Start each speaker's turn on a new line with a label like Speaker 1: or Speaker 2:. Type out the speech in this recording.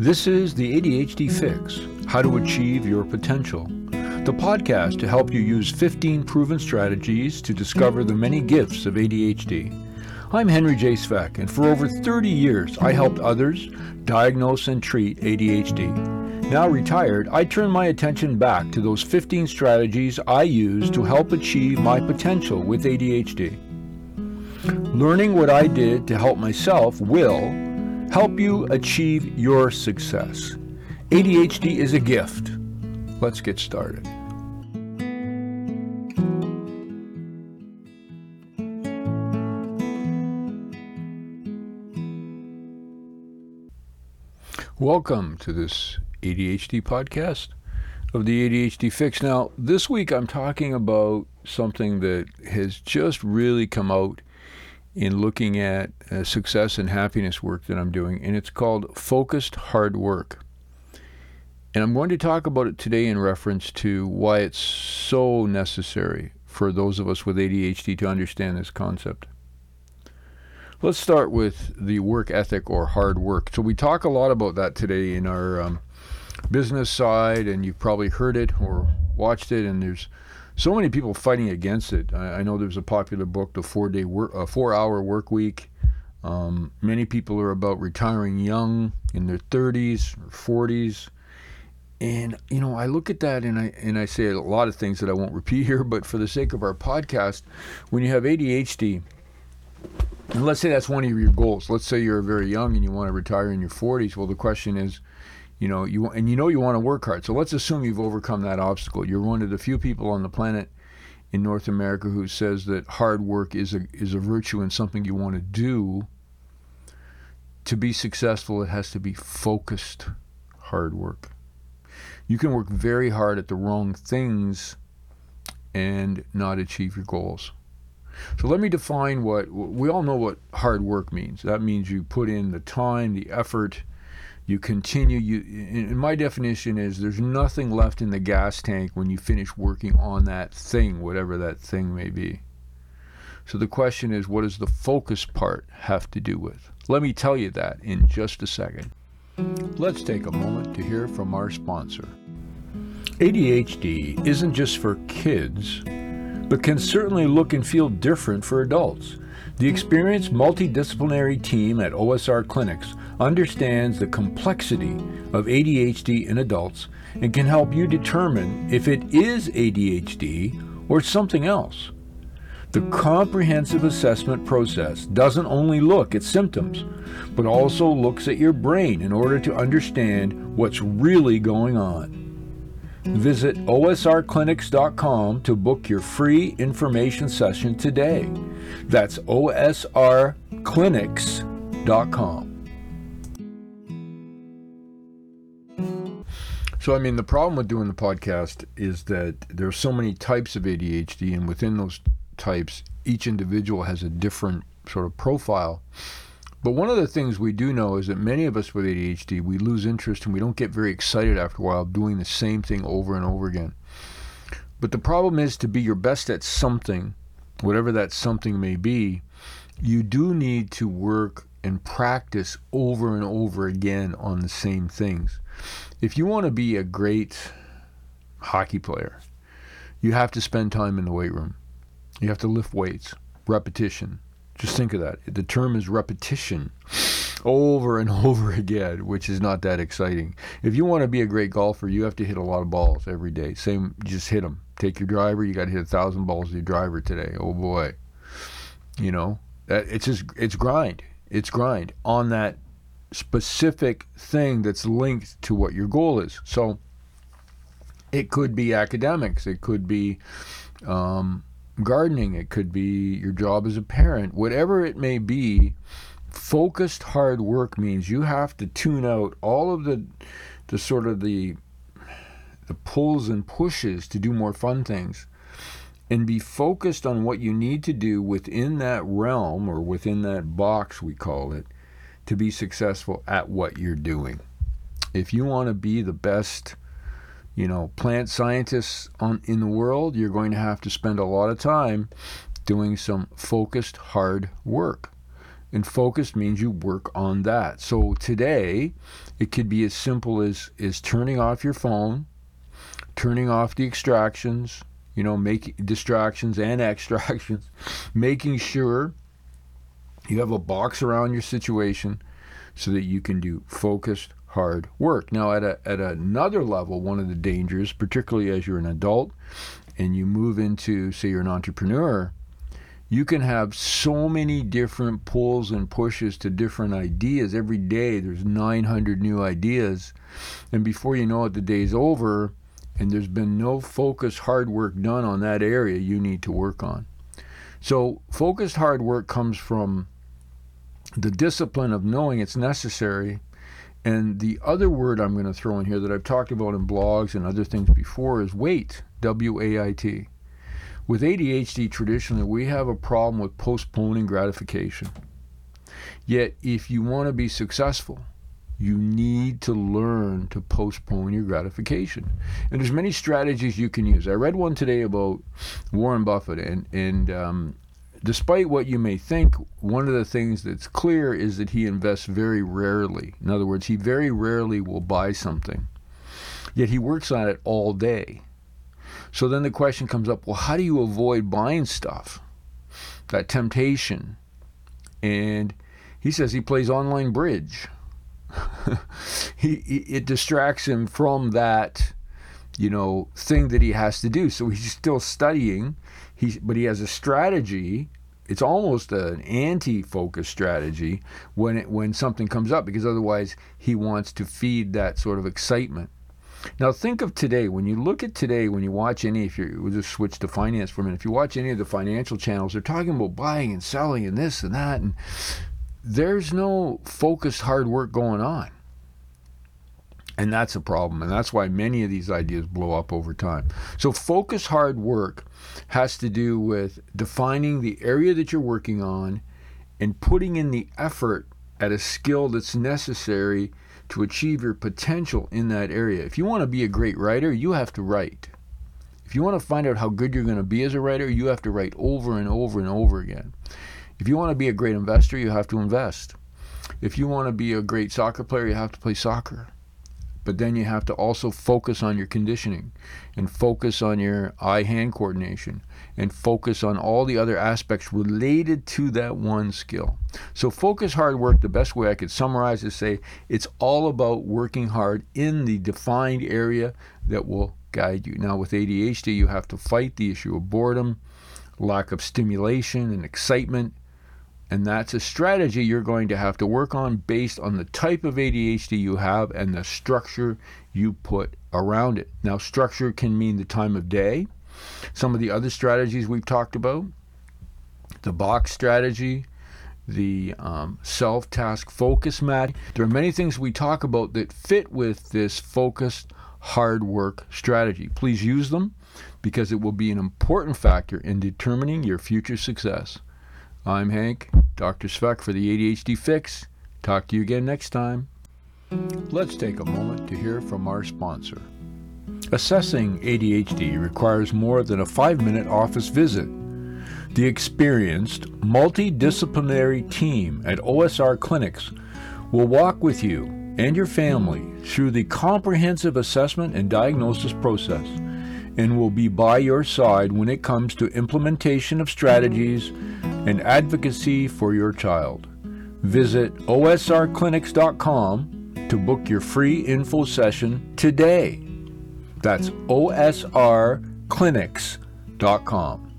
Speaker 1: This is the ADHD Fix How to Achieve Your Potential, the podcast to help you use 15 proven strategies to discover the many gifts of ADHD. I'm Henry J. Svec, and for over 30 years, I helped others diagnose and treat ADHD. Now retired, I turn my attention back to those 15 strategies I use to help achieve my potential with ADHD. Learning what I did to help myself will help you achieve your success. ADHD is a gift. Let's get started. Welcome to this ADHD podcast of the ADHD Fix. Now, this week I'm talking about something that has just really come out in looking at uh, success and happiness work that I'm doing, and it's called Focused Hard Work. And I'm going to talk about it today in reference to why it's so necessary for those of us with ADHD to understand this concept. Let's start with the work ethic or hard work. So, we talk a lot about that today in our um, business side, and you've probably heard it or watched it, and there's so many people fighting against it. I, I know there's a popular book, The Four Day Work, uh, Four Hour Work Week. Um, many people are about retiring young in their 30s or 40s. And you know, I look at that and I and I say a lot of things that I won't repeat here, but for the sake of our podcast, when you have ADHD, and let's say that's one of your goals. Let's say you're very young and you want to retire in your 40s. Well, the question is, you know you and you know you want to work hard. So let's assume you've overcome that obstacle. You're one of the few people on the planet in North America who says that hard work is a is a virtue and something you want to do. To be successful it has to be focused hard work. You can work very hard at the wrong things and not achieve your goals. So let me define what we all know what hard work means. That means you put in the time the effort you continue you in my definition is there's nothing left in the gas tank when you finish working on that thing whatever that thing may be. So the question is what does the focus part have to do with? Let me tell you that in just a second. Let's take a moment to hear from our sponsor. ADHD isn't just for kids but can certainly look and feel different for adults. The experienced multidisciplinary team at OSR Clinics understands the complexity of ADHD in adults and can help you determine if it is ADHD or something else. The comprehensive assessment process doesn't only look at symptoms, but also looks at your brain in order to understand what's really going on. Visit osrclinics.com to book your free information session today. That's osrclinics.com. So, I mean, the problem with doing the podcast is that there are so many types of ADHD, and within those types, each individual has a different sort of profile. But one of the things we do know is that many of us with ADHD, we lose interest and we don't get very excited after a while doing the same thing over and over again. But the problem is to be your best at something, whatever that something may be, you do need to work and practice over and over again on the same things. If you want to be a great hockey player, you have to spend time in the weight room. You have to lift weights, repetition. Just think of that. The term is repetition over and over again, which is not that exciting. If you want to be a great golfer, you have to hit a lot of balls every day. Same, just hit them. Take your driver. You got to hit a thousand balls with your driver today. Oh boy, you know that it's just it's grind. It's grind on that specific thing that's linked to what your goal is. So it could be academics, it could be um, gardening, it could be your job as a parent, whatever it may be. Focused hard work means you have to tune out all of the, the sort of the, the pulls and pushes to do more fun things, and be focused on what you need to do within that realm or within that box we call it to be successful at what you're doing. If you want to be the best, you know, plant scientists on in the world, you're going to have to spend a lot of time doing some focused hard work. And focused means you work on that. So today, it could be as simple as, as turning off your phone, turning off the extractions, you know, making distractions and extractions, making sure you have a box around your situation so that you can do focused, hard work. Now, at, a, at another level, one of the dangers, particularly as you're an adult and you move into, say, you're an entrepreneur, you can have so many different pulls and pushes to different ideas. Every day there's 900 new ideas. And before you know it, the day's over and there's been no focused hard work done on that area you need to work on. So, focused hard work comes from the discipline of knowing it's necessary. And the other word I'm going to throw in here that I've talked about in blogs and other things before is wait, W A I T. With ADHD, traditionally, we have a problem with postponing gratification. Yet, if you want to be successful, you need to learn to postpone your gratification. And there's many strategies you can use. I read one today about Warren Buffett, and and um, despite what you may think, one of the things that's clear is that he invests very rarely. In other words, he very rarely will buy something. Yet he works on it all day. So then the question comes up well, how do you avoid buying stuff? That temptation. And he says he plays online bridge. he, it distracts him from that, you know, thing that he has to do. So he's still studying. He, but he has a strategy. It's almost an anti-focus strategy when it, when something comes up because otherwise he wants to feed that sort of excitement. Now think of today. When you look at today, when you watch any, if you we'll just switch to finance for a minute, if you watch any of the financial channels, they're talking about buying and selling and this and that, and there's no focused hard work going on. And that's a problem. And that's why many of these ideas blow up over time. So, focused hard work has to do with defining the area that you're working on and putting in the effort at a skill that's necessary to achieve your potential in that area. If you want to be a great writer, you have to write. If you want to find out how good you're going to be as a writer, you have to write over and over and over again. If you want to be a great investor, you have to invest. If you want to be a great soccer player, you have to play soccer. But then you have to also focus on your conditioning and focus on your eye hand coordination and focus on all the other aspects related to that one skill. So, focus hard work, the best way I could summarize is say it's all about working hard in the defined area that will guide you. Now, with ADHD, you have to fight the issue of boredom, lack of stimulation and excitement. And that's a strategy you're going to have to work on based on the type of ADHD you have and the structure you put around it. Now, structure can mean the time of day some of the other strategies we've talked about the box strategy, the um, self task focus mat. There are many things we talk about that fit with this focused hard work strategy. Please use them because it will be an important factor in determining your future success. I'm Hank, Dr. Svec for the ADHD Fix. Talk to you again next time. Let's take a moment to hear from our sponsor. Assessing ADHD requires more than a five minute office visit. The experienced, multidisciplinary team at OSR Clinics will walk with you and your family through the comprehensive assessment and diagnosis process and will be by your side when it comes to implementation of strategies and advocacy for your child. Visit osrclinics.com to book your free info session today. That's osrclinics.com.